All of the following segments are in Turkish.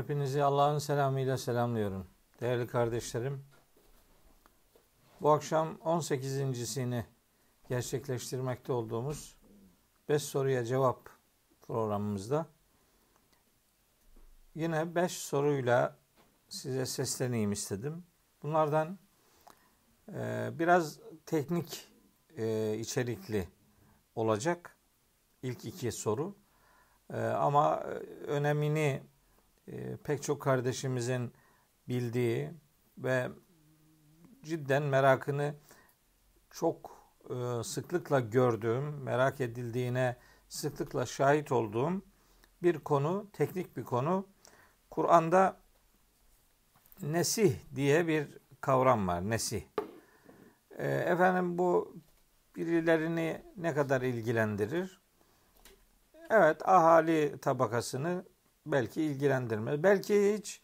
Hepinizi Allah'ın selamıyla selamlıyorum. Değerli kardeşlerim, bu akşam 18.sini gerçekleştirmekte olduğumuz 5 soruya cevap programımızda yine 5 soruyla size sesleneyim istedim. Bunlardan e, biraz teknik e, içerikli olacak ilk iki soru. E, ama önemini e, pek çok kardeşimizin bildiği ve cidden merakını çok e, sıklıkla gördüğüm, merak edildiğine sıklıkla şahit olduğum bir konu, teknik bir konu. Kur'an'da nesih diye bir kavram var, nesih. E, efendim bu birilerini ne kadar ilgilendirir? Evet, ahali tabakasını belki ilgilendirmez. Belki hiç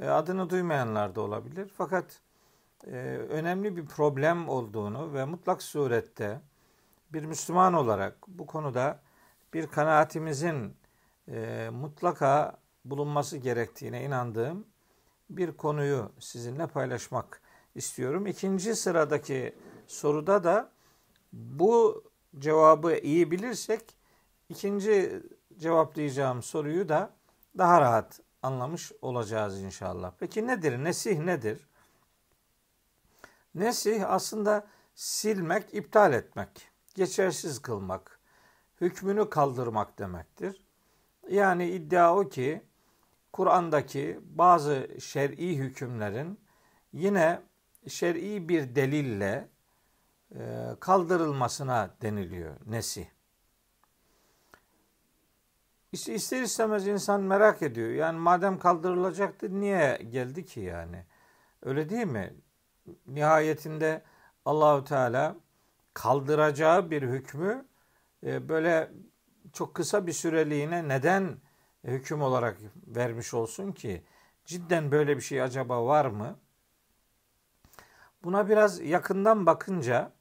e, adını duymayanlar da olabilir. Fakat e, önemli bir problem olduğunu ve mutlak surette bir Müslüman olarak bu konuda bir kanaatimizin e, mutlaka bulunması gerektiğine inandığım bir konuyu sizinle paylaşmak istiyorum. İkinci sıradaki soruda da bu cevabı iyi bilirsek ikinci cevaplayacağım soruyu da daha rahat anlamış olacağız inşallah. Peki nedir? Nesih nedir? Nesih aslında silmek, iptal etmek, geçersiz kılmak, hükmünü kaldırmak demektir. Yani iddia o ki Kur'an'daki bazı şer'i hükümlerin yine şer'i bir delille e, kaldırılmasına deniliyor nesih. İşte ister istemez insan merak ediyor. Yani madem kaldırılacaktı niye geldi ki yani? Öyle değil mi? Nihayetinde Allahü Teala kaldıracağı bir hükmü e, böyle çok kısa bir süreliğine neden hüküm olarak vermiş olsun ki? Cidden böyle bir şey acaba var mı? Buna biraz yakından bakınca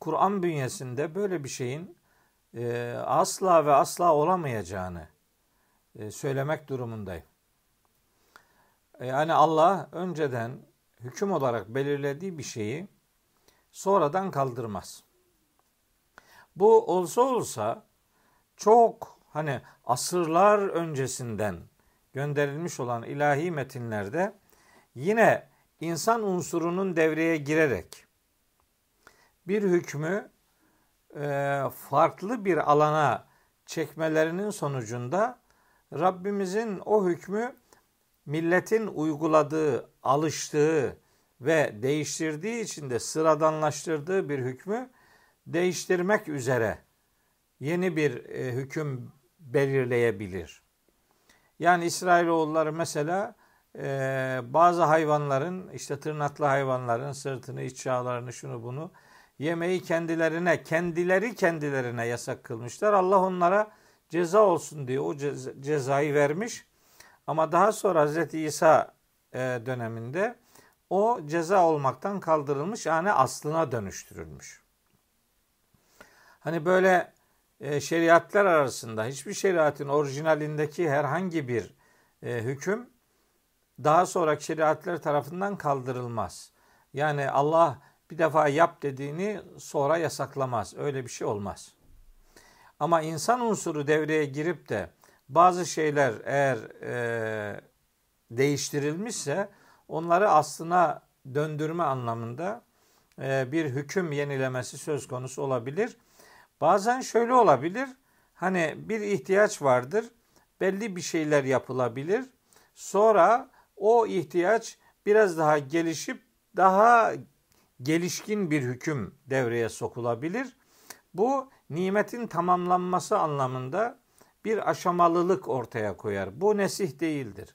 Kur'an bünyesinde böyle bir şeyin e, asla ve asla olamayacağını e, söylemek durumundayım. E, yani Allah önceden hüküm olarak belirlediği bir şeyi sonradan kaldırmaz. Bu olsa olsa çok hani asırlar öncesinden gönderilmiş olan ilahi metinlerde yine insan unsurunun devreye girerek bir hükmü farklı bir alana çekmelerinin sonucunda Rabbimizin o hükmü milletin uyguladığı, alıştığı ve değiştirdiği için de sıradanlaştırdığı bir hükmü değiştirmek üzere yeni bir e, hüküm belirleyebilir. Yani İsrailoğulları mesela e, bazı hayvanların işte tırnaklı hayvanların sırtını, iç çağlarını, şunu bunu yemeği kendilerine, kendileri kendilerine yasak kılmışlar. Allah onlara ceza olsun diye o cezayı vermiş. Ama daha sonra Hz. İsa e, döneminde o ceza olmaktan kaldırılmış yani aslına dönüştürülmüş. Hani böyle e, şeriatlar arasında hiçbir şeriatın orijinalindeki herhangi bir e, hüküm daha sonraki şeriatlar tarafından kaldırılmaz. Yani Allah bir defa yap dediğini sonra yasaklamaz. Öyle bir şey olmaz. Ama insan unsuru devreye girip de bazı şeyler eğer e, değiştirilmişse onları aslına döndürme anlamında e, bir hüküm yenilemesi söz konusu olabilir. Bazen şöyle olabilir. Hani bir ihtiyaç vardır. Belli bir şeyler yapılabilir. Sonra o ihtiyaç biraz daha gelişip daha gelişkin bir hüküm devreye sokulabilir. Bu nimetin tamamlanması anlamında bir aşamalılık ortaya koyar. Bu nesih değildir.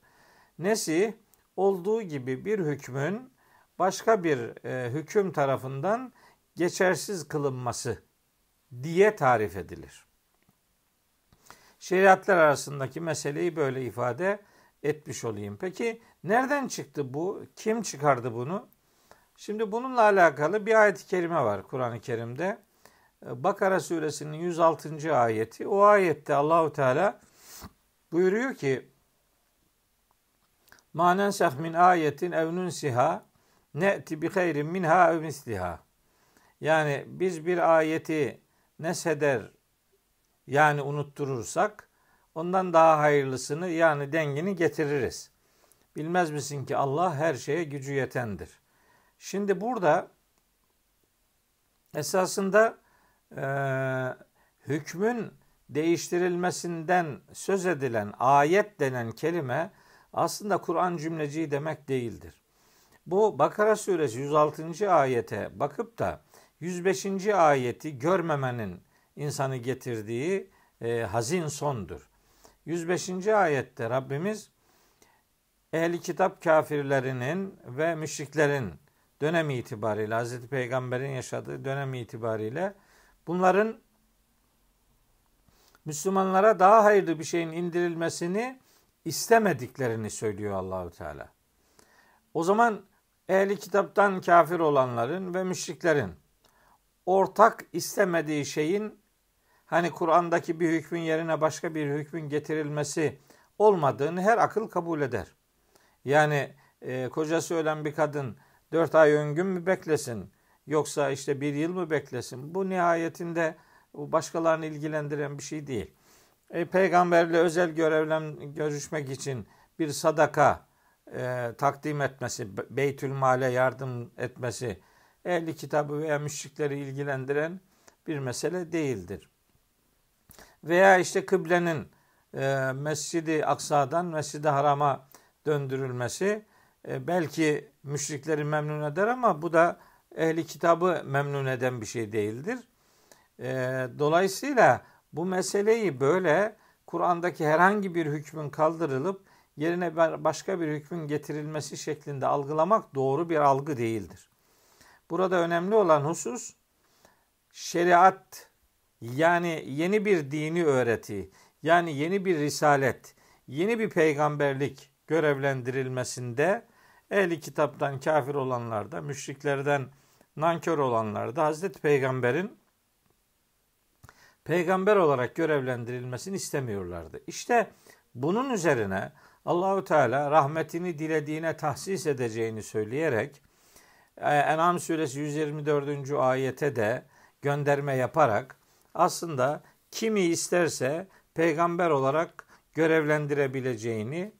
Nesih olduğu gibi bir hükmün başka bir e, hüküm tarafından geçersiz kılınması diye tarif edilir. Şeriatlar arasındaki meseleyi böyle ifade etmiş olayım. Peki nereden çıktı bu? Kim çıkardı bunu? Şimdi bununla alakalı bir ayet-i kerime var Kur'an-ı Kerim'de. Ee, Bakara suresinin 106. ayeti. O ayette Allahu Teala buyuruyor ki Ma nensah min ayetin ev nunsiha ne'ti bi hayrin minha ev misliha. Yani biz bir ayeti nesheder yani unutturursak ondan daha hayırlısını yani dengini getiririz. Bilmez misin ki Allah her şeye gücü yetendir. Şimdi burada esasında e, hükmün değiştirilmesinden söz edilen ayet denen kelime aslında Kur'an cümleciği demek değildir. Bu Bakara suresi 106. ayete bakıp da 105. ayeti görmemenin insanı getirdiği e, hazin sondur. 105. ayette Rabbimiz ehli kitap kafirlerinin ve müşriklerin dönemi itibariyle Hazreti Peygamber'in yaşadığı dönem itibariyle bunların Müslümanlara daha hayırlı bir şeyin indirilmesini istemediklerini söylüyor Allahu Teala. O zaman ehli kitaptan kafir olanların ve müşriklerin ortak istemediği şeyin hani Kur'an'daki bir hükmün yerine başka bir hükmün getirilmesi olmadığını her akıl kabul eder. Yani e, kocası ölen bir kadın dört ay öngün mü beklesin yoksa işte bir yıl mı beklesin? Bu nihayetinde başkalarını ilgilendiren bir şey değil. E, peygamberle özel görevlen görüşmek için bir sadaka e, takdim etmesi, Beytül Mal'e yardım etmesi ehli kitabı veya müşrikleri ilgilendiren bir mesele değildir. Veya işte kıblenin e, Mescid-i Aksa'dan Mescid-i Haram'a döndürülmesi e, belki müşrikleri memnun eder ama bu da ehli kitabı memnun eden bir şey değildir. E, dolayısıyla bu meseleyi böyle Kur'an'daki herhangi bir hükmün kaldırılıp yerine başka bir hükmün getirilmesi şeklinde algılamak doğru bir algı değildir. Burada önemli olan husus şeriat yani yeni bir dini öğreti, yani yeni bir risalet, yeni bir peygamberlik görevlendirilmesinde ehli kitaptan kafir olanlarda, müşriklerden nankör olanlarda Hazreti Peygamber'in peygamber olarak görevlendirilmesini istemiyorlardı. İşte bunun üzerine Allahu Teala rahmetini dilediğine tahsis edeceğini söyleyerek e, En'am suresi 124. ayete de gönderme yaparak aslında kimi isterse peygamber olarak görevlendirebileceğini,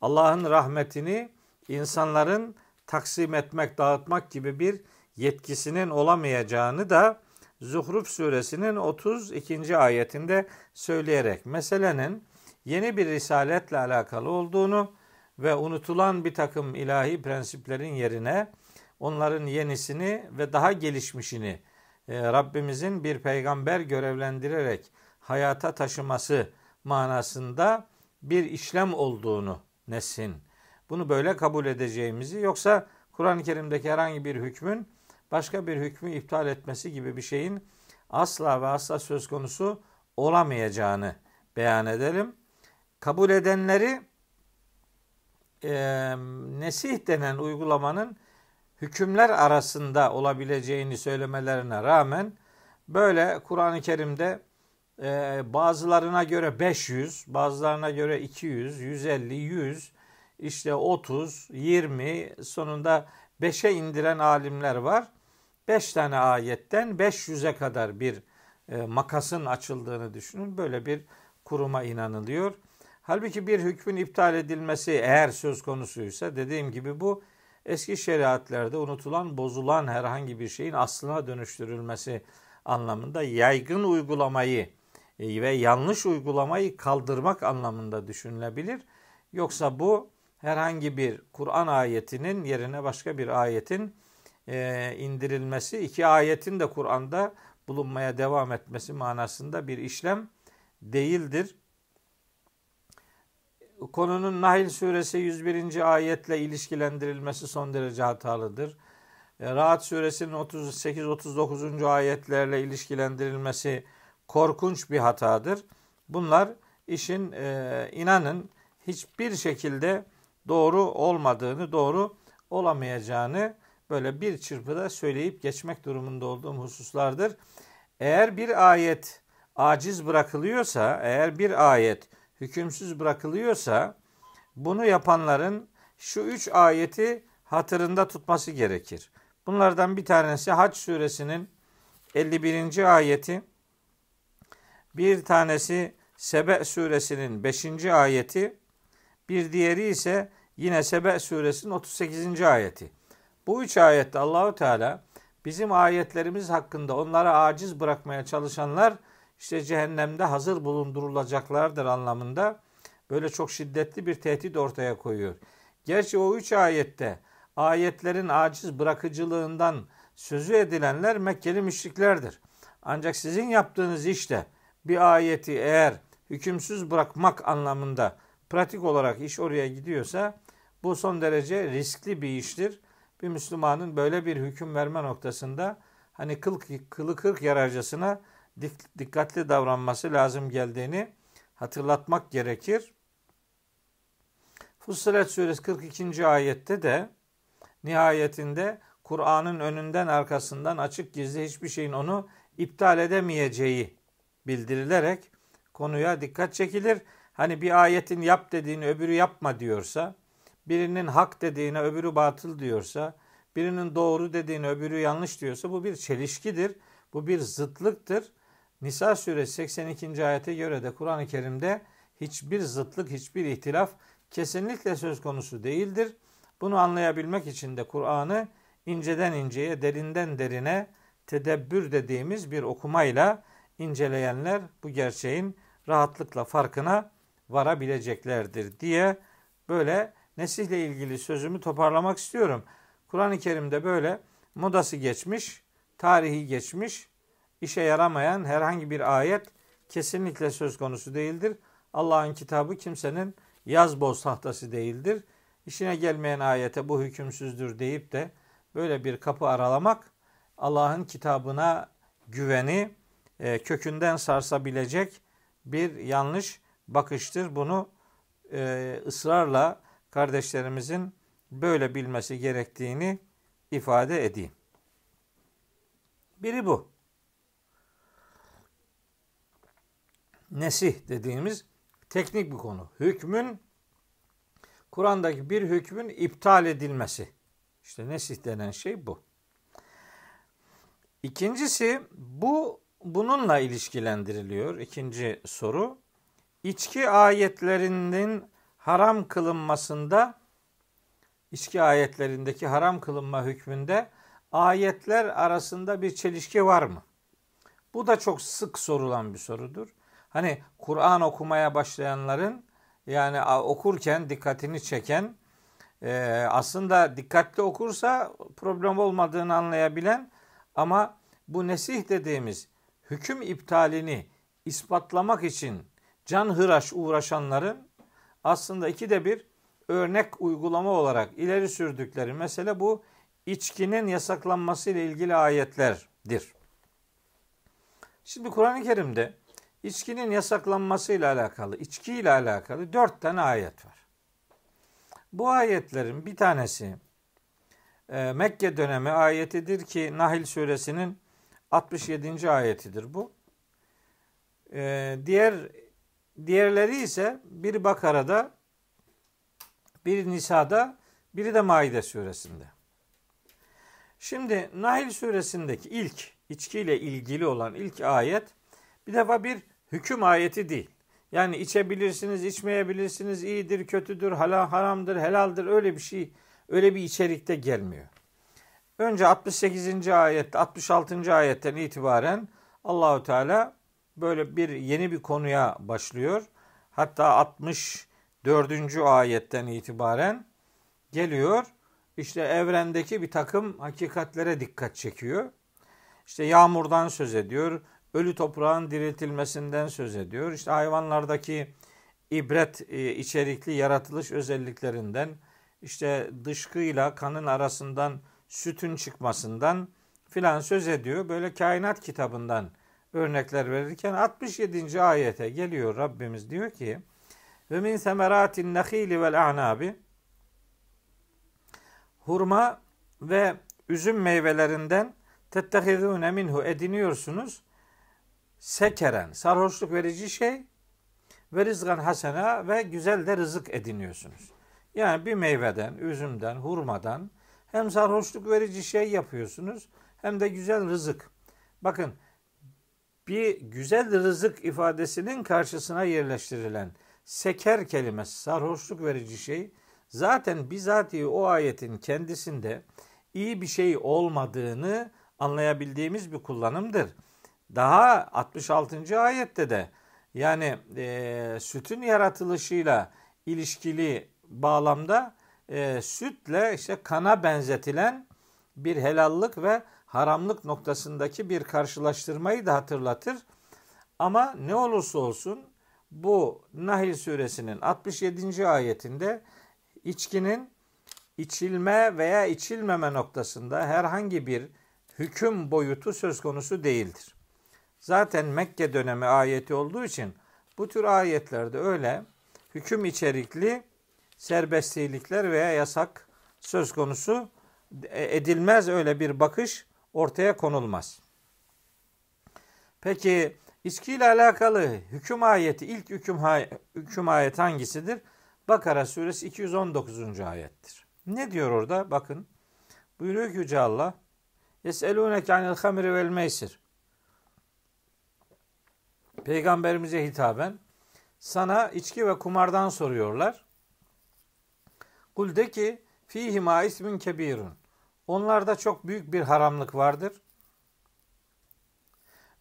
Allah'ın rahmetini insanların taksim etmek, dağıtmak gibi bir yetkisinin olamayacağını da Zuhruf suresinin 32. ayetinde söyleyerek meselenin yeni bir risaletle alakalı olduğunu ve unutulan bir takım ilahi prensiplerin yerine onların yenisini ve daha gelişmişini e, Rabbimizin bir peygamber görevlendirerek hayata taşıması manasında bir işlem olduğunu nesin. Bunu böyle kabul edeceğimizi yoksa Kur'an-ı Kerim'deki herhangi bir hükmün başka bir hükmü iptal etmesi gibi bir şeyin asla ve asla söz konusu olamayacağını beyan edelim. Kabul edenleri e, nesih denen uygulamanın hükümler arasında olabileceğini söylemelerine rağmen böyle Kur'an-ı Kerim'de e, bazılarına göre 500, bazılarına göre 200, 150, 100, işte 30, 20 sonunda 5'e indiren alimler var. 5 tane ayetten 500'e kadar bir e, makasın açıldığını düşünün. Böyle bir kuruma inanılıyor. Halbuki bir hükmün iptal edilmesi eğer söz konusuysa dediğim gibi bu eski şeriatlerde unutulan, bozulan herhangi bir şeyin aslına dönüştürülmesi anlamında yaygın uygulamayı e, ve yanlış uygulamayı kaldırmak anlamında düşünülebilir. Yoksa bu herhangi bir Kur'an ayetinin yerine başka bir ayetin e, indirilmesi, iki ayetin de Kur'an'da bulunmaya devam etmesi manasında bir işlem değildir. Konunun Nahl suresi 101. ayetle ilişkilendirilmesi son derece hatalıdır. E, Rahat suresinin 38-39. ayetlerle ilişkilendirilmesi korkunç bir hatadır. Bunlar işin e, inanın hiçbir şekilde doğru olmadığını, doğru olamayacağını böyle bir çırpıda söyleyip geçmek durumunda olduğum hususlardır. Eğer bir ayet aciz bırakılıyorsa, eğer bir ayet hükümsüz bırakılıyorsa bunu yapanların şu üç ayeti hatırında tutması gerekir. Bunlardan bir tanesi Hac suresinin 51. ayeti. Bir tanesi Sebe suresinin 5. ayeti. Bir diğeri ise yine Sebe suresinin 38. ayeti. Bu üç ayette Allahu Teala bizim ayetlerimiz hakkında onlara aciz bırakmaya çalışanlar işte cehennemde hazır bulundurulacaklardır anlamında böyle çok şiddetli bir tehdit ortaya koyuyor. Gerçi o üç ayette ayetlerin aciz bırakıcılığından sözü edilenler Mekkeli müşriklerdir. Ancak sizin yaptığınız işte bir ayeti eğer hükümsüz bırakmak anlamında pratik olarak iş oraya gidiyorsa bu son derece riskli bir iştir. Bir Müslümanın böyle bir hüküm verme noktasında hani kıl, kılı kırk yararcasına dikkatli davranması lazım geldiğini hatırlatmak gerekir. Fussilet suresi 42. ayette de nihayetinde Kur'an'ın önünden arkasından açık gizli hiçbir şeyin onu iptal edemeyeceği bildirilerek konuya dikkat çekilir. Hani bir ayetin yap dediğini öbürü yapma diyorsa, birinin hak dediğine öbürü batıl diyorsa, birinin doğru dediğini öbürü yanlış diyorsa bu bir çelişkidir. Bu bir zıtlıktır. Nisa suresi 82. ayete göre de Kur'an-ı Kerim'de hiçbir zıtlık, hiçbir ihtilaf kesinlikle söz konusu değildir. Bunu anlayabilmek için de Kur'an'ı inceden inceye, derinden derine tedebbür dediğimiz bir okumayla inceleyenler bu gerçeğin rahatlıkla farkına varabileceklerdir diye böyle nesihle ilgili sözümü toparlamak istiyorum. Kur'an-ı Kerim'de böyle modası geçmiş, tarihi geçmiş, işe yaramayan herhangi bir ayet kesinlikle söz konusu değildir. Allah'ın kitabı kimsenin yaz boz tahtası değildir. İşine gelmeyen ayete bu hükümsüzdür deyip de böyle bir kapı aralamak Allah'ın kitabına güveni e, kökünden sarsabilecek bir yanlış bakıştır. Bunu e, ısrarla kardeşlerimizin böyle bilmesi gerektiğini ifade edeyim. Biri bu. Nesih dediğimiz teknik bir konu. Hükmün Kur'an'daki bir hükmün iptal edilmesi. İşte nesih denen şey bu. İkincisi bu bununla ilişkilendiriliyor. İkinci soru. İçki ayetlerinin haram kılınmasında içki ayetlerindeki haram kılınma hükmünde ayetler arasında bir çelişki var mı? Bu da çok sık sorulan bir sorudur. Hani Kur'an okumaya başlayanların yani okurken dikkatini çeken e, aslında dikkatli okursa problem olmadığını anlayabilen ama bu nesih dediğimiz hüküm iptalini ispatlamak için can hıraş uğraşanların aslında iki de bir örnek uygulama olarak ileri sürdükleri mesele bu içkinin yasaklanması ile ilgili ayetlerdir. Şimdi Kur'an-ı Kerim'de içkinin yasaklanması ile alakalı, içki ile alakalı dört tane ayet var. Bu ayetlerin bir tanesi e, Mekke dönemi ayetidir ki Nahil suresinin 67. ayetidir bu. E, diğer diğerleri ise bir Bakara'da, bir Nisa'da, biri de Maide suresinde. Şimdi Nahil suresindeki ilk içkiyle ilgili olan ilk ayet bir defa bir hüküm ayeti değil. Yani içebilirsiniz, içmeyebilirsiniz, iyidir, kötüdür, halal, haramdır, helaldir öyle bir şey, öyle bir içerikte gelmiyor. Önce 68. ayet, 66. ayetten itibaren Allahu Teala böyle bir yeni bir konuya başlıyor. Hatta 64. ayetten itibaren geliyor. İşte evrendeki bir takım hakikatlere dikkat çekiyor. İşte yağmurdan söz ediyor, ölü toprağın diriltilmesinden söz ediyor. İşte hayvanlardaki ibret e, içerikli yaratılış özelliklerinden, işte dışkıyla kanın arasından sütün çıkmasından filan söz ediyor. Böyle kainat kitabından örnekler verirken 67. ayete geliyor Rabbimiz diyor ki ve min semeratin nehili vel a'nabi hurma ve üzüm meyvelerinden tettehizune minhu ediniyorsunuz sekeren, sarhoşluk verici şey ve rizgan hasena ve güzel de rızık ediniyorsunuz. Yani bir meyveden, üzümden, hurmadan hem sarhoşluk verici şey yapıyorsunuz hem de güzel rızık. Bakın bir güzel rızık ifadesinin karşısına yerleştirilen seker kelimesi sarhoşluk verici şey zaten bizatihi o ayetin kendisinde iyi bir şey olmadığını anlayabildiğimiz bir kullanımdır. Daha 66. ayette de yani e, sütün yaratılışıyla ilişkili bağlamda e, sütle işte kana benzetilen bir helallık ve haramlık noktasındaki bir karşılaştırmayı da hatırlatır. Ama ne olursa olsun bu Nahil suresinin 67. ayetinde içkinin içilme veya içilmeme noktasında herhangi bir hüküm boyutu söz konusu değildir. Zaten Mekke dönemi ayeti olduğu için bu tür ayetlerde öyle hüküm içerikli serbestlikler veya yasak söz konusu edilmez öyle bir bakış ortaya konulmaz. Peki içki ile alakalı hüküm ayeti ilk hüküm, hüküm ayet hangisidir? Bakara suresi 219. ayettir. Ne diyor orada? Bakın. Buyuruyor ki Yüce Allah. Yeselûneke anil hamri vel meysir. Peygamberimize hitaben sana içki ve kumardan soruyorlar. Kul de ki fihima ismin kebirun. Onlarda çok büyük bir haramlık vardır.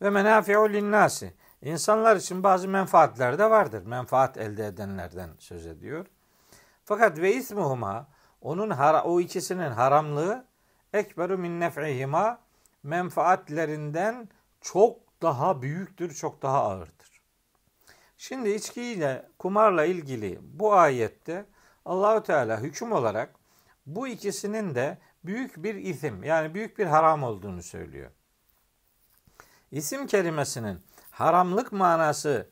Ve menafi'u linnasi. İnsanlar için bazı menfaatler de vardır. Menfaat elde edenlerden söz ediyor. Fakat ve ismuhuma onun o ikisinin haramlığı ekberu min nef'ihima menfaatlerinden çok daha büyüktür, çok daha ağırdır. Şimdi içkiyle, kumarla ilgili bu ayette Allahu Teala hüküm olarak bu ikisinin de büyük bir isim yani büyük bir haram olduğunu söylüyor. İsim kelimesinin haramlık manası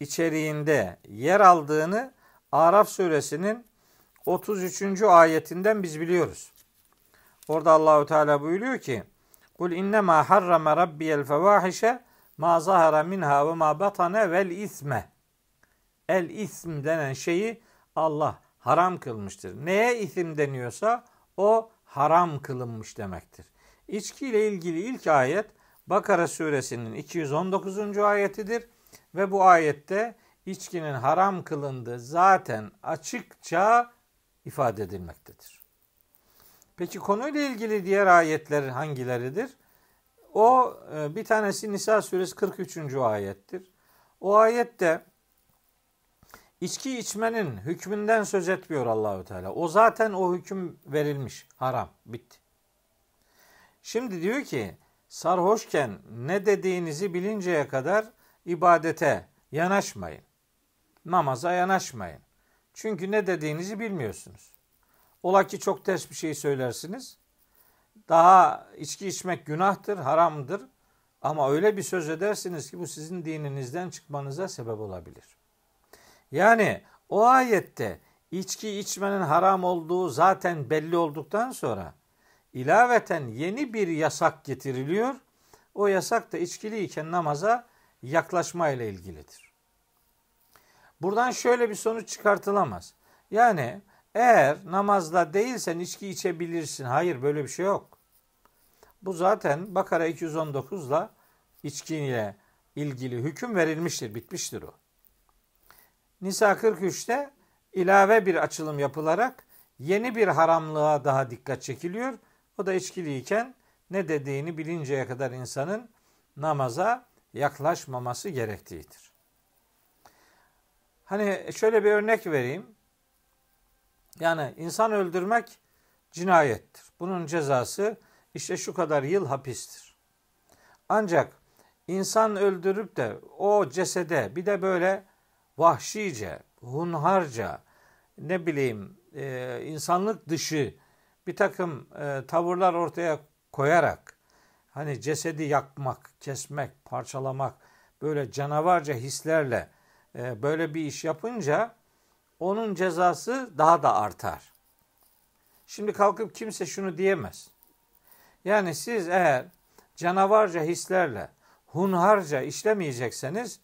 içeriğinde yer aldığını Araf suresinin 33. ayetinden biz biliyoruz. Orada Allahu Teala buyuruyor ki: "Kul inne ma harrama rabbiyel fevahişe ma zahara minha ve ma batane vel isme." El ism denen şeyi Allah haram kılmıştır. Neye isim deniyorsa o haram kılınmış demektir. İçki ile ilgili ilk ayet Bakara suresinin 219. ayetidir ve bu ayette içkinin haram kılındığı zaten açıkça ifade edilmektedir. Peki konuyla ilgili diğer ayetler hangileridir? O e, bir tanesi Nisa suresi 43. ayettir. O ayette içki içmenin hükmünden söz etmiyor Allahü Teala. O zaten o hüküm verilmiş. Haram. Bitti. Şimdi diyor ki sarhoşken ne dediğinizi bilinceye kadar ibadete yanaşmayın. Namaza yanaşmayın. Çünkü ne dediğinizi bilmiyorsunuz. Ola ki çok ters bir şey söylersiniz. Daha içki içmek günahtır, haramdır. Ama öyle bir söz edersiniz ki bu sizin dininizden çıkmanıza sebep olabilir. Yani o ayette içki içmenin haram olduğu zaten belli olduktan sonra ilaveten yeni bir yasak getiriliyor. O yasak da içkiliyken namaza yaklaşma ile ilgilidir. Buradan şöyle bir sonuç çıkartılamaz. Yani eğer namazda değilsen içki içebilirsin. Hayır böyle bir şey yok. Bu zaten Bakara 219'la içkiyle ilgili hüküm verilmiştir, bitmiştir o. Nisa 43'te ilave bir açılım yapılarak yeni bir haramlığa daha dikkat çekiliyor. O da içkiliyken ne dediğini bilinceye kadar insanın namaza yaklaşmaması gerektiğidir. Hani şöyle bir örnek vereyim. Yani insan öldürmek cinayettir. Bunun cezası işte şu kadar yıl hapistir. Ancak insan öldürüp de o cesede bir de böyle vahşice, hunharca, ne bileyim e, insanlık dışı bir takım e, tavırlar ortaya koyarak hani cesedi yakmak, kesmek, parçalamak böyle canavarca hislerle e, böyle bir iş yapınca onun cezası daha da artar. Şimdi kalkıp kimse şunu diyemez. Yani siz eğer canavarca hislerle hunharca işlemeyecekseniz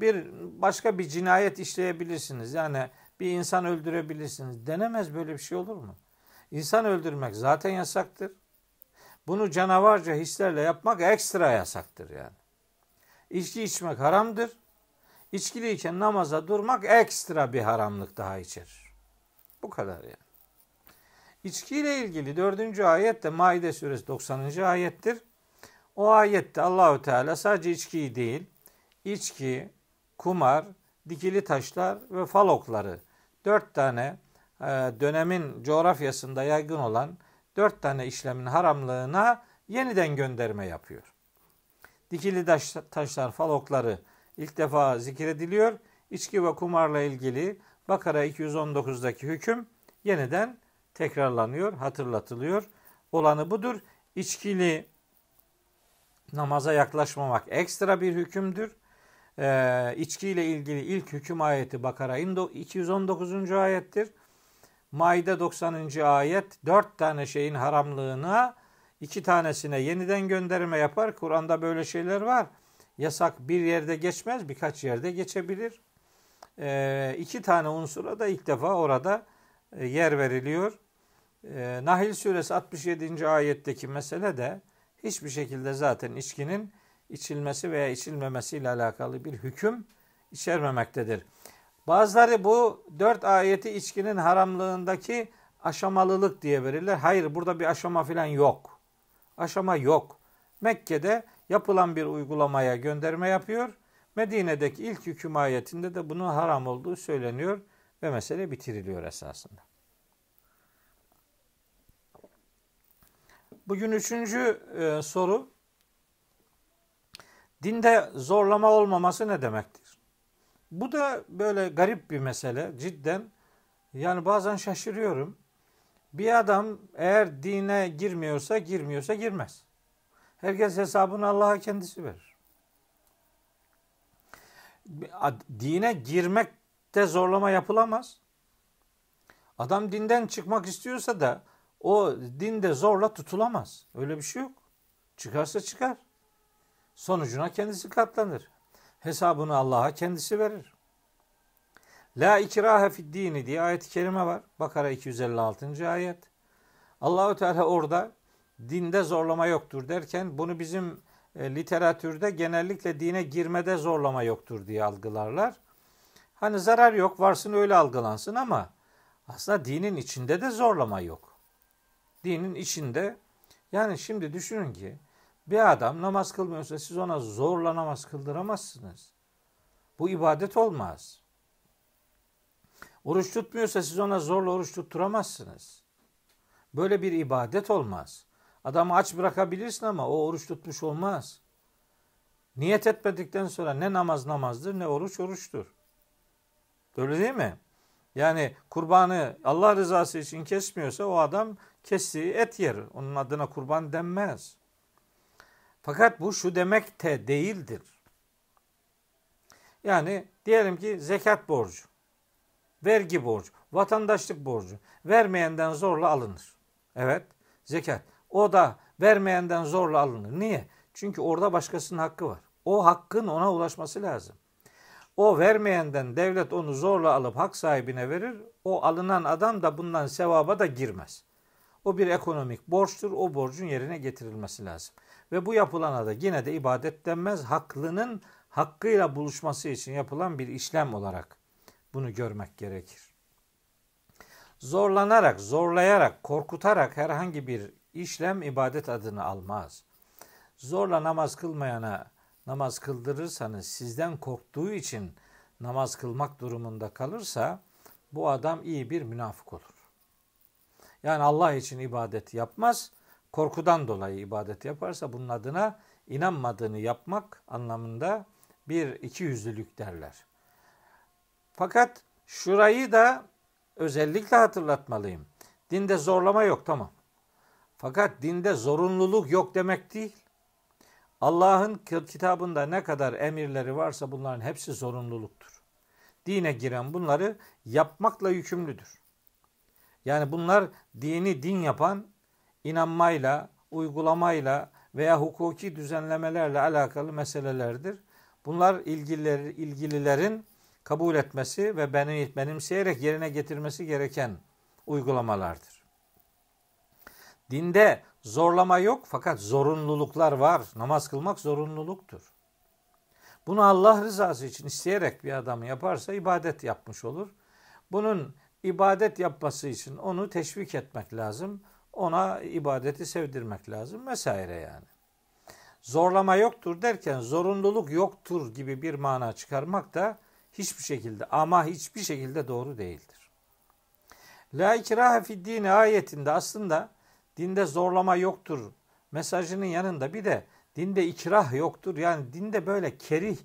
bir başka bir cinayet işleyebilirsiniz. Yani bir insan öldürebilirsiniz. Denemez böyle bir şey olur mu? İnsan öldürmek zaten yasaktır. Bunu canavarca hislerle yapmak ekstra yasaktır yani. İçki içmek haramdır. İçkiliyken namaza durmak ekstra bir haramlık daha içerir. Bu kadar yani. İçkiyle ilgili dördüncü ayet de Maide suresi 90. ayettir. O ayette Allahü Teala sadece içkiyi değil, içki, kumar, dikili taşlar ve falokları dört tane e, dönemin coğrafyasında yaygın olan dört tane işlemin haramlığına yeniden gönderme yapıyor. Dikili taş, taşlar, falokları ilk defa zikrediliyor. İçki ve kumarla ilgili Bakara 219'daki hüküm yeniden tekrarlanıyor, hatırlatılıyor. Olanı budur. İçkili namaza yaklaşmamak ekstra bir hükümdür. Ee, içkiyle ilgili ilk hüküm ayeti Bakara 219. ayettir. Maide 90. ayet dört tane şeyin haramlığına iki tanesine yeniden gönderme yapar. Kur'an'da böyle şeyler var. Yasak bir yerde geçmez birkaç yerde geçebilir. Ee, iki tane unsura da ilk defa orada e, yer veriliyor. Ee, Nahil suresi 67. ayetteki mesele de hiçbir şekilde zaten içkinin içilmesi veya içilmemesiyle alakalı bir hüküm içermemektedir. Bazıları bu dört ayeti içkinin haramlığındaki aşamalılık diye verirler. Hayır burada bir aşama filan yok. Aşama yok. Mekke'de yapılan bir uygulamaya gönderme yapıyor. Medine'deki ilk hüküm ayetinde de bunun haram olduğu söyleniyor ve mesele bitiriliyor esasında. Bugün üçüncü e, soru. Dinde zorlama olmaması ne demektir? Bu da böyle garip bir mesele cidden. Yani bazen şaşırıyorum. Bir adam eğer dine girmiyorsa girmiyorsa girmez. Herkes hesabını Allah'a kendisi verir. Dine girmekte zorlama yapılamaz. Adam dinden çıkmak istiyorsa da o dinde zorla tutulamaz. Öyle bir şey yok. Çıkarsa çıkar. Sonucuna kendisi katlanır. Hesabını Allah'a kendisi verir. La ikrahe fid dini diye ayet-i kerime var. Bakara 256. ayet. Allahu Teala orada dinde zorlama yoktur derken bunu bizim e, literatürde genellikle dine girmede zorlama yoktur diye algılarlar. Hani zarar yok, varsın öyle algılansın ama aslında dinin içinde de zorlama yok. Dinin içinde yani şimdi düşünün ki bir adam namaz kılmıyorsa siz ona zorla namaz kıldıramazsınız. Bu ibadet olmaz. Oruç tutmuyorsa siz ona zorla oruç tutturamazsınız. Böyle bir ibadet olmaz. Adamı aç bırakabilirsin ama o oruç tutmuş olmaz. Niyet etmedikten sonra ne namaz namazdır ne oruç oruçtur. Öyle değil mi? Yani kurbanı Allah rızası için kesmiyorsa o adam kestiği et yer. Onun adına kurban denmez. Fakat bu şu demek de değildir. Yani diyelim ki zekat borcu, vergi borcu, vatandaşlık borcu vermeyenden zorla alınır. Evet, zekat. O da vermeyenden zorla alınır. Niye? Çünkü orada başkasının hakkı var. O hakkın ona ulaşması lazım. O vermeyenden devlet onu zorla alıp hak sahibine verir. O alınan adam da bundan sevaba da girmez. O bir ekonomik borçtur. O borcun yerine getirilmesi lazım. Ve bu yapılana da yine de ibadet denmez. Haklının hakkıyla buluşması için yapılan bir işlem olarak bunu görmek gerekir. Zorlanarak, zorlayarak, korkutarak herhangi bir işlem ibadet adını almaz. Zorla namaz kılmayana namaz kıldırırsanız sizden korktuğu için namaz kılmak durumunda kalırsa bu adam iyi bir münafık olur. Yani Allah için ibadet yapmaz, korkudan dolayı ibadet yaparsa bunun adına inanmadığını yapmak anlamında bir iki yüzlülük derler. Fakat şurayı da özellikle hatırlatmalıyım. Dinde zorlama yok tamam. Fakat dinde zorunluluk yok demek değil. Allah'ın kitabında ne kadar emirleri varsa bunların hepsi zorunluluktur. Dine giren bunları yapmakla yükümlüdür. Yani bunlar dini din yapan inanmayla, uygulamayla veya hukuki düzenlemelerle alakalı meselelerdir. Bunlar ilgililer, ilgililerin kabul etmesi ve benim benimseyerek yerine getirmesi gereken uygulamalardır. Dinde zorlama yok fakat zorunluluklar var. Namaz kılmak zorunluluktur. Bunu Allah rızası için isteyerek bir adam yaparsa ibadet yapmış olur. Bunun ibadet yapması için onu teşvik etmek lazım. Ona ibadeti sevdirmek lazım vesaire yani. Zorlama yoktur derken zorunluluk yoktur gibi bir mana çıkarmak da hiçbir şekilde ama hiçbir şekilde doğru değildir. La ikrahe fid ayetinde aslında dinde zorlama yoktur mesajının yanında bir de dinde ikrah yoktur. Yani dinde böyle kerih,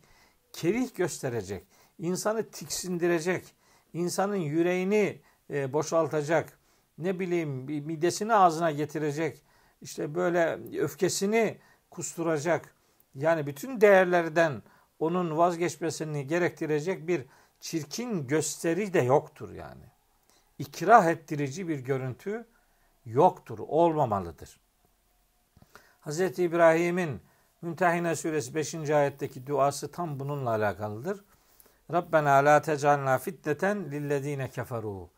kerih gösterecek, insanı tiksindirecek, insanın yüreğini e, boşaltacak, ne bileyim midesini ağzına getirecek, işte böyle öfkesini kusturacak, yani bütün değerlerden onun vazgeçmesini gerektirecek bir çirkin gösteri de yoktur yani. İkrah ettirici bir görüntü yoktur, olmamalıdır. Hz. İbrahim'in Mümtehine suresi 5. ayetteki duası tam bununla alakalıdır. Rabbena la tecalna fitneten lillezine keferu.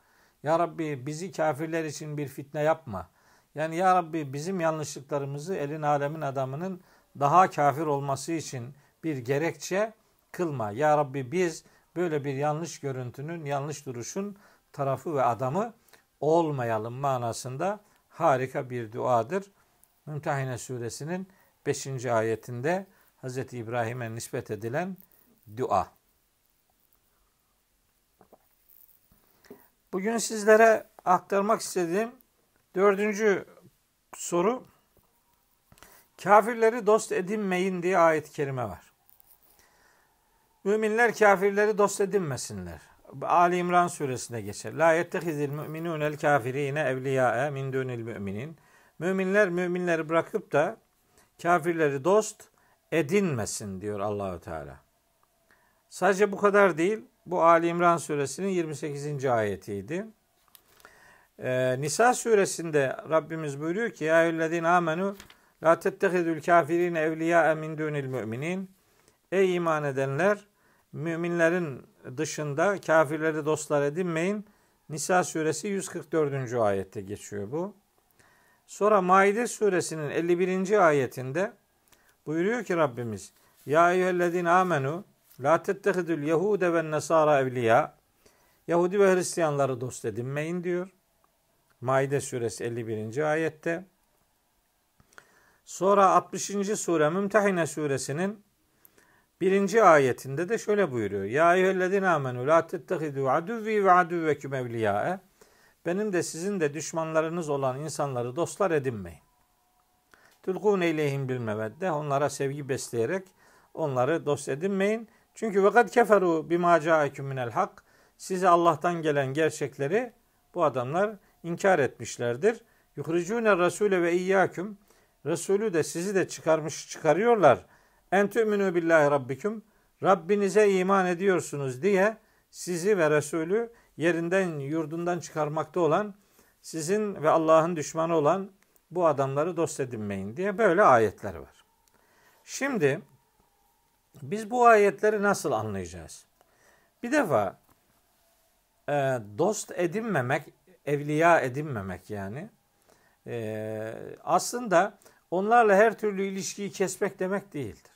Ya Rabbi bizi kafirler için bir fitne yapma. Yani ya Rabbi bizim yanlışlıklarımızı elin alemin adamının daha kafir olması için bir gerekçe kılma. Ya Rabbi biz böyle bir yanlış görüntünün, yanlış duruşun tarafı ve adamı olmayalım manasında harika bir duadır. Mümtehine suresinin 5. ayetinde Hz. İbrahim'e nispet edilen dua. Bugün sizlere aktarmak istediğim dördüncü soru kafirleri dost edinmeyin diye ayet-i kerime var. Müminler kafirleri dost edinmesinler. Ali İmran suresinde geçer. La yettehizil mu'minûnel kafirine evliyâe min dûnil müminin. Müminler müminleri bırakıp da kafirleri dost edinmesin diyor Allahü Teala. Sadece bu kadar değil. Bu Ali İmran suresinin 28. ayetiydi. Ee, Nisa suresinde Rabbimiz buyuruyor ki ya eyyühellezine amenu la tettehidül kafirine evliya min dunil müminin Ey iman edenler müminlerin dışında kafirleri dostlar edinmeyin. Nisa suresi 144. ayette geçiyor bu. Sonra Maide suresinin 51. ayetinde buyuruyor ki Rabbimiz Ya eyyühellezine amenu la tettehidül yehude ve nesara evliya Yahudi ve Hristiyanları dost edinmeyin diyor. Maide suresi 51. ayette. Sonra 60. sure Mümtehine suresinin birinci ayetinde de şöyle buyuruyor. Ya eyyühellezine amenu la tettehidu aduvvi ve aduvveküm evliyâe. Benim de sizin de düşmanlarınız olan insanları dostlar edinmeyin. Tulkun eyleyhim bil mevedde. Onlara sevgi besleyerek onları dost edinmeyin. Çünkü vakat keferu bima ca'eküm minel hak. Size Allah'tan gelen gerçekleri bu adamlar inkar etmişlerdir. Yuhricune Rasule ve iyyaküm. Resulü de sizi de çıkarmış çıkarıyorlar. En tü'minu billahi rabbiküm. Rabbinize iman ediyorsunuz diye sizi ve Resulü yerinden yurdundan çıkarmakta olan sizin ve Allah'ın düşmanı olan bu adamları dost edinmeyin diye böyle ayetler var. Şimdi biz bu ayetleri nasıl anlayacağız? Bir defa e, dost edinmemek, evliya edinmemek yani e, aslında onlarla her türlü ilişkiyi kesmek demek değildir.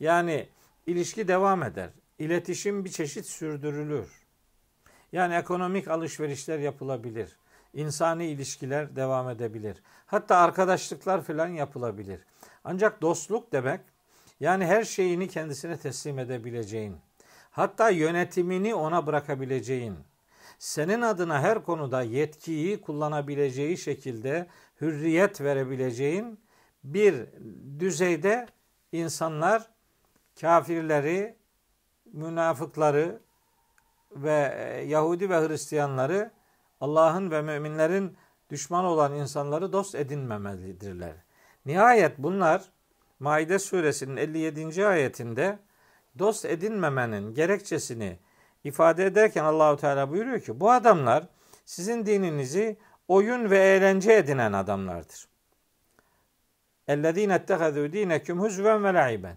Yani ilişki devam eder. İletişim bir çeşit sürdürülür. Yani ekonomik alışverişler yapılabilir. İnsani ilişkiler devam edebilir. Hatta arkadaşlıklar falan yapılabilir. Ancak dostluk demek yani her şeyini kendisine teslim edebileceğin, hatta yönetimini ona bırakabileceğin, senin adına her konuda yetkiyi kullanabileceği şekilde hürriyet verebileceğin bir düzeyde insanlar kafirleri, münafıkları ve e, Yahudi ve Hristiyanları Allah'ın ve müminlerin düşman olan insanları dost edinmemelidirler. Nihayet bunlar Maide suresinin 57. ayetinde dost edinmemenin gerekçesini ifade ederken Allahu Teala buyuruyor ki bu adamlar sizin dininizi oyun ve eğlence edinen adamlardır. Ellezine ettehezu dineküm huzven ve laiben.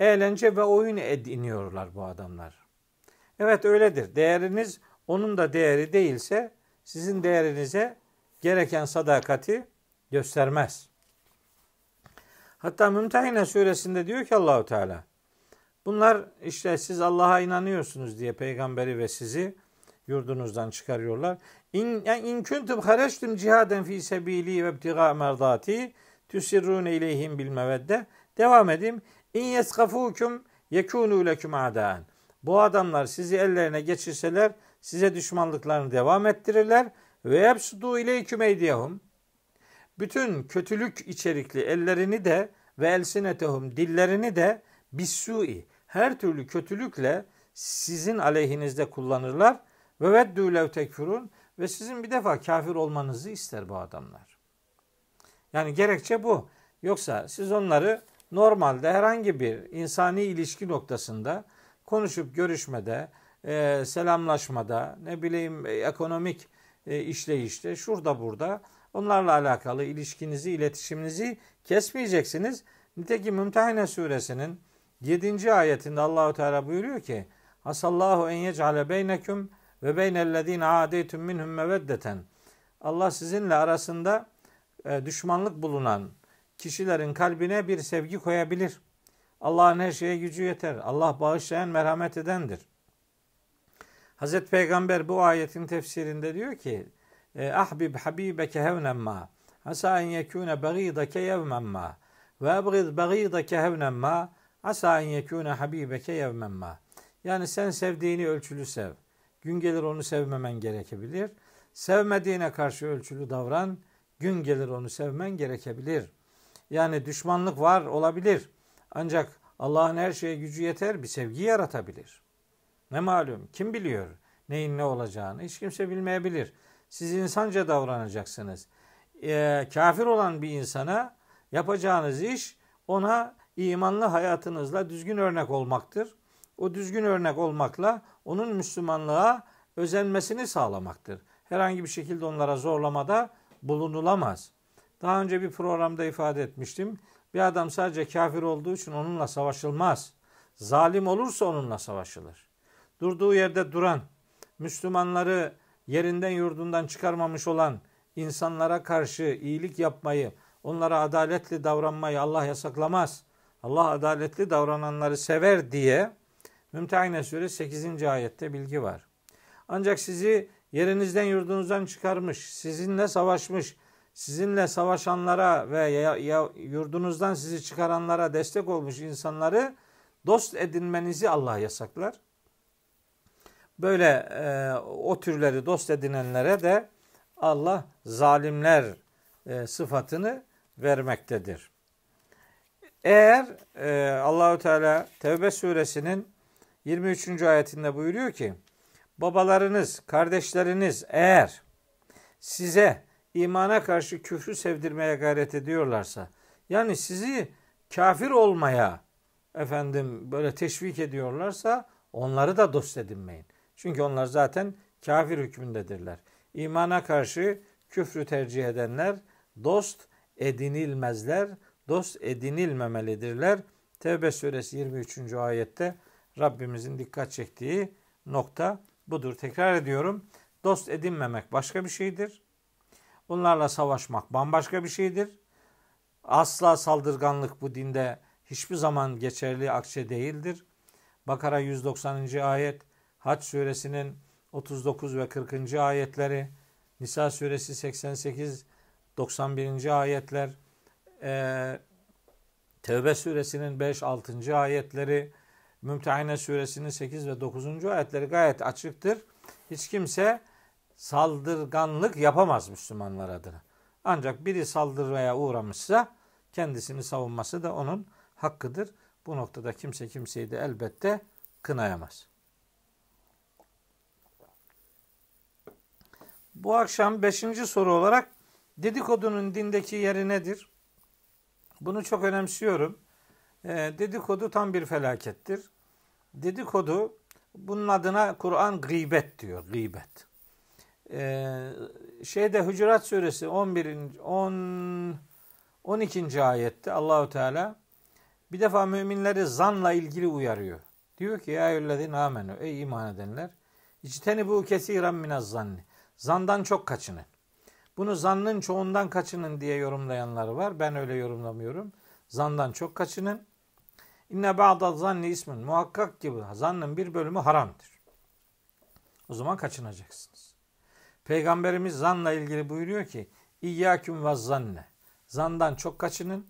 Eğlence ve oyun ediniyorlar bu adamlar. Evet öyledir. Değeriniz onun da değeri değilse sizin değerinize gereken sadakati göstermez. Hatta Mümtehine suresinde diyor ki Allahu Teala bunlar işte siz Allah'a inanıyorsunuz diye peygamberi ve sizi yurdunuzdan çıkarıyorlar. İn, yani in kuntum hareçtum cihaden fi sebili ve ibtiga merdati tusirrun ileyhim bil mevedde. Devam edeyim. İn yeskafukum yekunu leküm adaen. Bu adamlar sizi ellerine geçirseler size düşmanlıklarını devam ettirirler ve yapsudu ileyküm eydiyahum. Bütün kötülük içerikli ellerini de ve elsinetehum dillerini de bisui her türlü kötülükle sizin aleyhinizde kullanırlar ve veddü lev tekfurun ve sizin bir defa kafir olmanızı ister bu adamlar. Yani gerekçe bu. Yoksa siz onları normalde herhangi bir insani ilişki noktasında konuşup görüşmede, e, selamlaşmada, ne bileyim e, ekonomik e, işleyişte, şurada burada onlarla alakalı ilişkinizi, iletişiminizi kesmeyeceksiniz. Nitekim Mümtehine suresinin 7. ayetinde Allahu Teala buyuruyor ki: "Hasallahu en yec'ale beyneküm ve beynellezine adeytum minhum meveddeten." Allah sizinle arasında e, düşmanlık bulunan kişilerin kalbine bir sevgi koyabilir. Allah'ın her şeye gücü yeter. Allah bağışlayan, merhamet edendir. Hazreti Peygamber bu ayetin tefsirinde diyor ki Ahbib habibeke hevnen asa en yekune bagidake yevmen ve ebgid bagidake hevnen asa en yekune habibeke yevmen yani sen sevdiğini ölçülü sev. Gün gelir onu sevmemen gerekebilir. Sevmediğine karşı ölçülü davran. Gün gelir onu sevmen gerekebilir. Yani düşmanlık var olabilir. Ancak Allah'ın her şeye gücü yeter bir sevgi yaratabilir. Ne malum kim biliyor neyin ne olacağını hiç kimse bilmeyebilir. Siz insanca davranacaksınız. Ee, kafir olan bir insana yapacağınız iş ona imanlı hayatınızla düzgün örnek olmaktır. O düzgün örnek olmakla onun Müslümanlığa özenmesini sağlamaktır. Herhangi bir şekilde onlara zorlamada bulunulamaz. Daha önce bir programda ifade etmiştim. Bir adam sadece kafir olduğu için onunla savaşılmaz. Zalim olursa onunla savaşılır. Durduğu yerde duran, Müslümanları yerinden yurdundan çıkarmamış olan insanlara karşı iyilik yapmayı, onlara adaletli davranmayı Allah yasaklamaz. Allah adaletli davrananları sever diye Mümtehine Suresi 8. ayette bilgi var. Ancak sizi yerinizden yurdunuzdan çıkarmış, sizinle savaşmış, sizinle savaşanlara ve ya, yurdunuzdan sizi çıkaranlara destek olmuş insanları dost edinmenizi Allah yasaklar. Böyle e, o türleri dost edinenlere de Allah zalimler e, sıfatını vermektedir. Eğer e, Allahü Teala Tevbe suresinin 23. ayetinde buyuruyor ki babalarınız, kardeşleriniz eğer size imana karşı küfrü sevdirmeye gayret ediyorlarsa yani sizi kafir olmaya efendim böyle teşvik ediyorlarsa onları da dost edinmeyin. Çünkü onlar zaten kafir hükmündedirler. İmana karşı küfrü tercih edenler dost edinilmezler, dost edinilmemelidirler. Tevbe suresi 23. ayette Rabbimizin dikkat çektiği nokta budur. Tekrar ediyorum. Dost edinmemek başka bir şeydir. Bunlarla savaşmak bambaşka bir şeydir. Asla saldırganlık bu dinde hiçbir zaman geçerli akçe değildir. Bakara 190. ayet, Haç suresinin 39 ve 40. ayetleri, Nisa suresi 88 91. ayetler, e, Tevbe suresinin 5 6. ayetleri, Mümtehine suresinin 8 ve 9. ayetleri gayet açıktır. Hiç kimse saldırganlık yapamaz Müslümanlar adına. Ancak biri saldırmaya uğramışsa kendisini savunması da onun hakkıdır. Bu noktada kimse kimseyi de elbette kınayamaz. Bu akşam beşinci soru olarak dedikodunun dindeki yeri nedir? Bunu çok önemsiyorum. E, dedikodu tam bir felakettir. Dedikodu bunun adına Kur'an gıybet diyor. Gıybet. E, şeyde Hucurat suresi 11. 10 12. ayette Allahu Teala bir defa müminleri zanla ilgili uyarıyor. Diyor ki ya eyyühellezine amenü ey iman edenler İçteni bu kesiren minaz zanni. Zandan çok kaçının. Bunu zannın çoğundan kaçının diye yorumlayanlar var. Ben öyle yorumlamıyorum. Zandan çok kaçının. İnne ba'da zanni ismin. Muhakkak gibi zannın bir bölümü haramdır. O zaman kaçınacaksınız. Peygamberimiz zanla ilgili buyuruyor ki İyyâküm ve zanne. Zandan çok kaçının.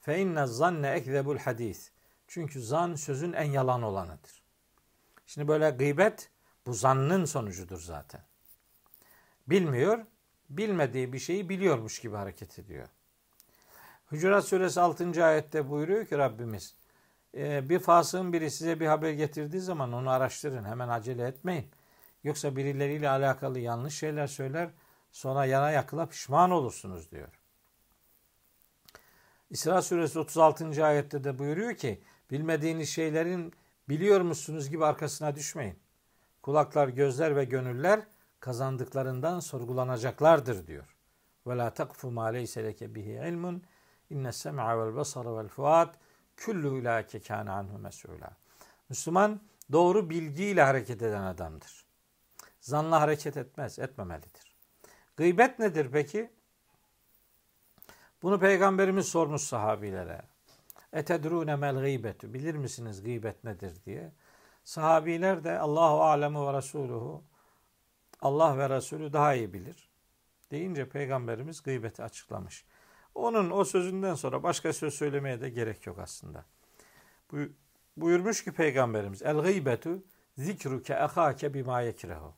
Fe inne zanne ekzebul hadis. Çünkü zan sözün en yalan olanıdır. Şimdi böyle gıybet bu zannın sonucudur zaten. Bilmiyor, bilmediği bir şeyi biliyormuş gibi hareket ediyor. Hucurat suresi 6. ayette buyuruyor ki Rabbimiz e, bir fasığın biri size bir haber getirdiği zaman onu araştırın. Hemen acele etmeyin. Yoksa birileriyle alakalı yanlış şeyler söyler. Sonra yana yakıla pişman olursunuz diyor. İsra suresi 36. ayette de buyuruyor ki bilmediğiniz şeylerin biliyor musunuz gibi arkasına düşmeyin. Kulaklar, gözler ve gönüller kazandıklarından sorgulanacaklardır diyor. Ve la takfu ma leyse leke bihi ilmun inne sem'a vel basara vel fuat kullu ulake kana anhu mes'ula. Müslüman doğru bilgiyle hareket eden adamdır. Zanla hareket etmez, etmemelidir. Gıybet nedir peki? Bunu peygamberimiz sormuş sahabilere. Etedrune mel gıybetu. Bilir misiniz gıybet nedir diye. Sahabiler de Allahu alemu ve Resuluhu Allah ve Resulü daha iyi bilir. Deyince peygamberimiz gıybeti açıklamış. Onun o sözünden sonra başka söz söylemeye de gerek yok aslında. Buyurmuş ki peygamberimiz el gıybetu zikruke ehake bima yekrehu.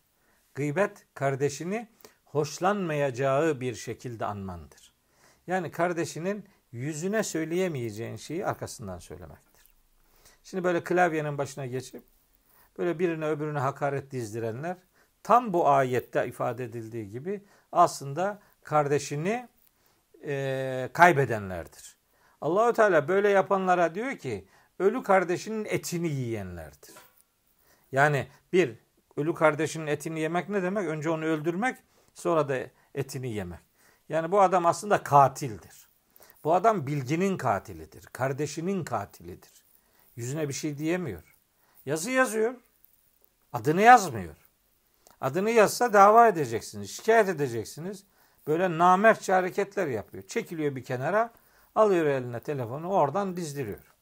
Gıybet kardeşini hoşlanmayacağı bir şekilde anmandır. Yani kardeşinin yüzüne söyleyemeyeceğin şeyi arkasından söylemektir. Şimdi böyle klavyenin başına geçip böyle birine öbürüne hakaret dizdirenler tam bu ayette ifade edildiği gibi aslında kardeşini e, kaybedenlerdir. Allahu Teala böyle yapanlara diyor ki ölü kardeşinin etini yiyenlerdir. Yani bir ölü kardeşinin etini yemek ne demek? Önce onu öldürmek, sonra da etini yemek. Yani bu adam aslında katildir. Bu adam bilginin katilidir. Kardeşinin katilidir. Yüzüne bir şey diyemiyor. Yazı yazıyor. Adını yazmıyor. Adını yazsa dava edeceksiniz, şikayet edeceksiniz. Böyle namertçe hareketler yapıyor. Çekiliyor bir kenara, alıyor eline telefonu, oradan dizdiriyor.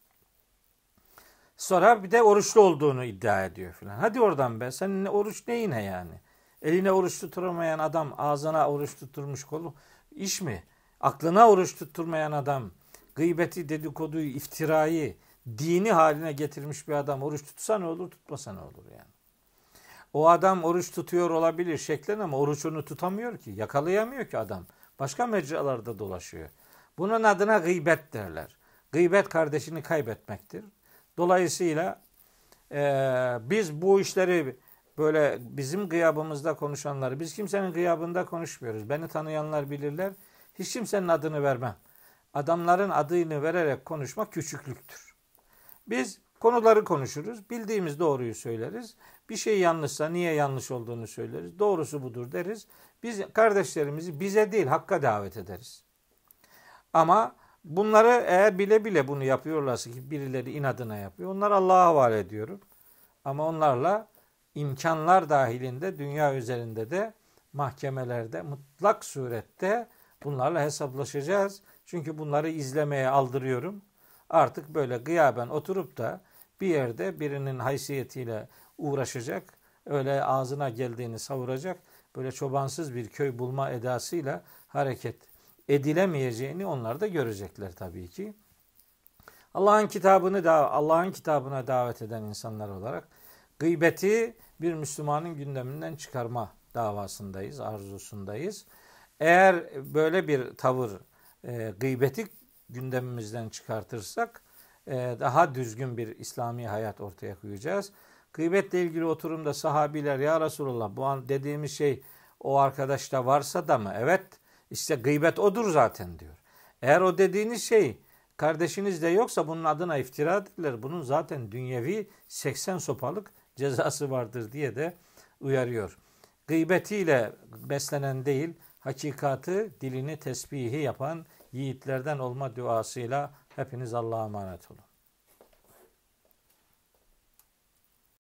Sonra bir de oruçlu olduğunu iddia ediyor filan. Hadi oradan be. Senin oruç neyine yani? Eline oruç tutturamayan adam ağzına oruç tutturmuş kolu. iş mi? Aklına oruç tutturmayan adam gıybeti, dedikoduyu, iftirayı dini haline getirmiş bir adam oruç tutsa ne olur, tutmasa ne olur yani. O adam oruç tutuyor olabilir şeklen ama oruçunu tutamıyor ki. Yakalayamıyor ki adam. Başka mecralarda dolaşıyor. Bunun adına gıybet derler. Gıybet kardeşini kaybetmektir. Dolayısıyla e, biz bu işleri böyle bizim gıyabımızda konuşanları, biz kimsenin gıyabında konuşmuyoruz. Beni tanıyanlar bilirler. Hiç kimsenin adını vermem. Adamların adını vererek konuşmak küçüklüktür. Biz konuları konuşuruz. Bildiğimiz doğruyu söyleriz. Bir şey yanlışsa niye yanlış olduğunu söyleriz. Doğrusu budur deriz. Biz kardeşlerimizi bize değil hakka davet ederiz. Ama bunları eğer bile bile bunu yapıyorlarsa ki birileri inadına yapıyor. Onları Allah'a havale ediyorum. Ama onlarla imkanlar dahilinde dünya üzerinde de mahkemelerde mutlak surette bunlarla hesaplaşacağız. Çünkü bunları izlemeye aldırıyorum. Artık böyle gıyaben oturup da bir yerde birinin haysiyetiyle uğraşacak, öyle ağzına geldiğini savuracak, böyle çobansız bir köy bulma edasıyla hareket edilemeyeceğini onlar da görecekler tabii ki. Allah'ın kitabını da Allah'ın kitabına davet eden insanlar olarak gıybeti bir Müslümanın gündeminden çıkarma davasındayız, arzusundayız. Eğer böyle bir tavır e, gıybeti gündemimizden çıkartırsak e, daha düzgün bir İslami hayat ortaya koyacağız. Gıybetle ilgili oturumda sahabiler ya Resulullah bu an dediğimiz şey o arkadaşta varsa da mı? Evet işte gıybet odur zaten diyor. Eğer o dediğiniz şey kardeşinizde yoksa bunun adına iftira derler. Bunun zaten dünyevi 80 sopalık cezası vardır diye de uyarıyor. Gıybetiyle beslenen değil, hakikatı, dilini tesbihi yapan yiğitlerden olma duasıyla hepiniz Allah'a emanet olun.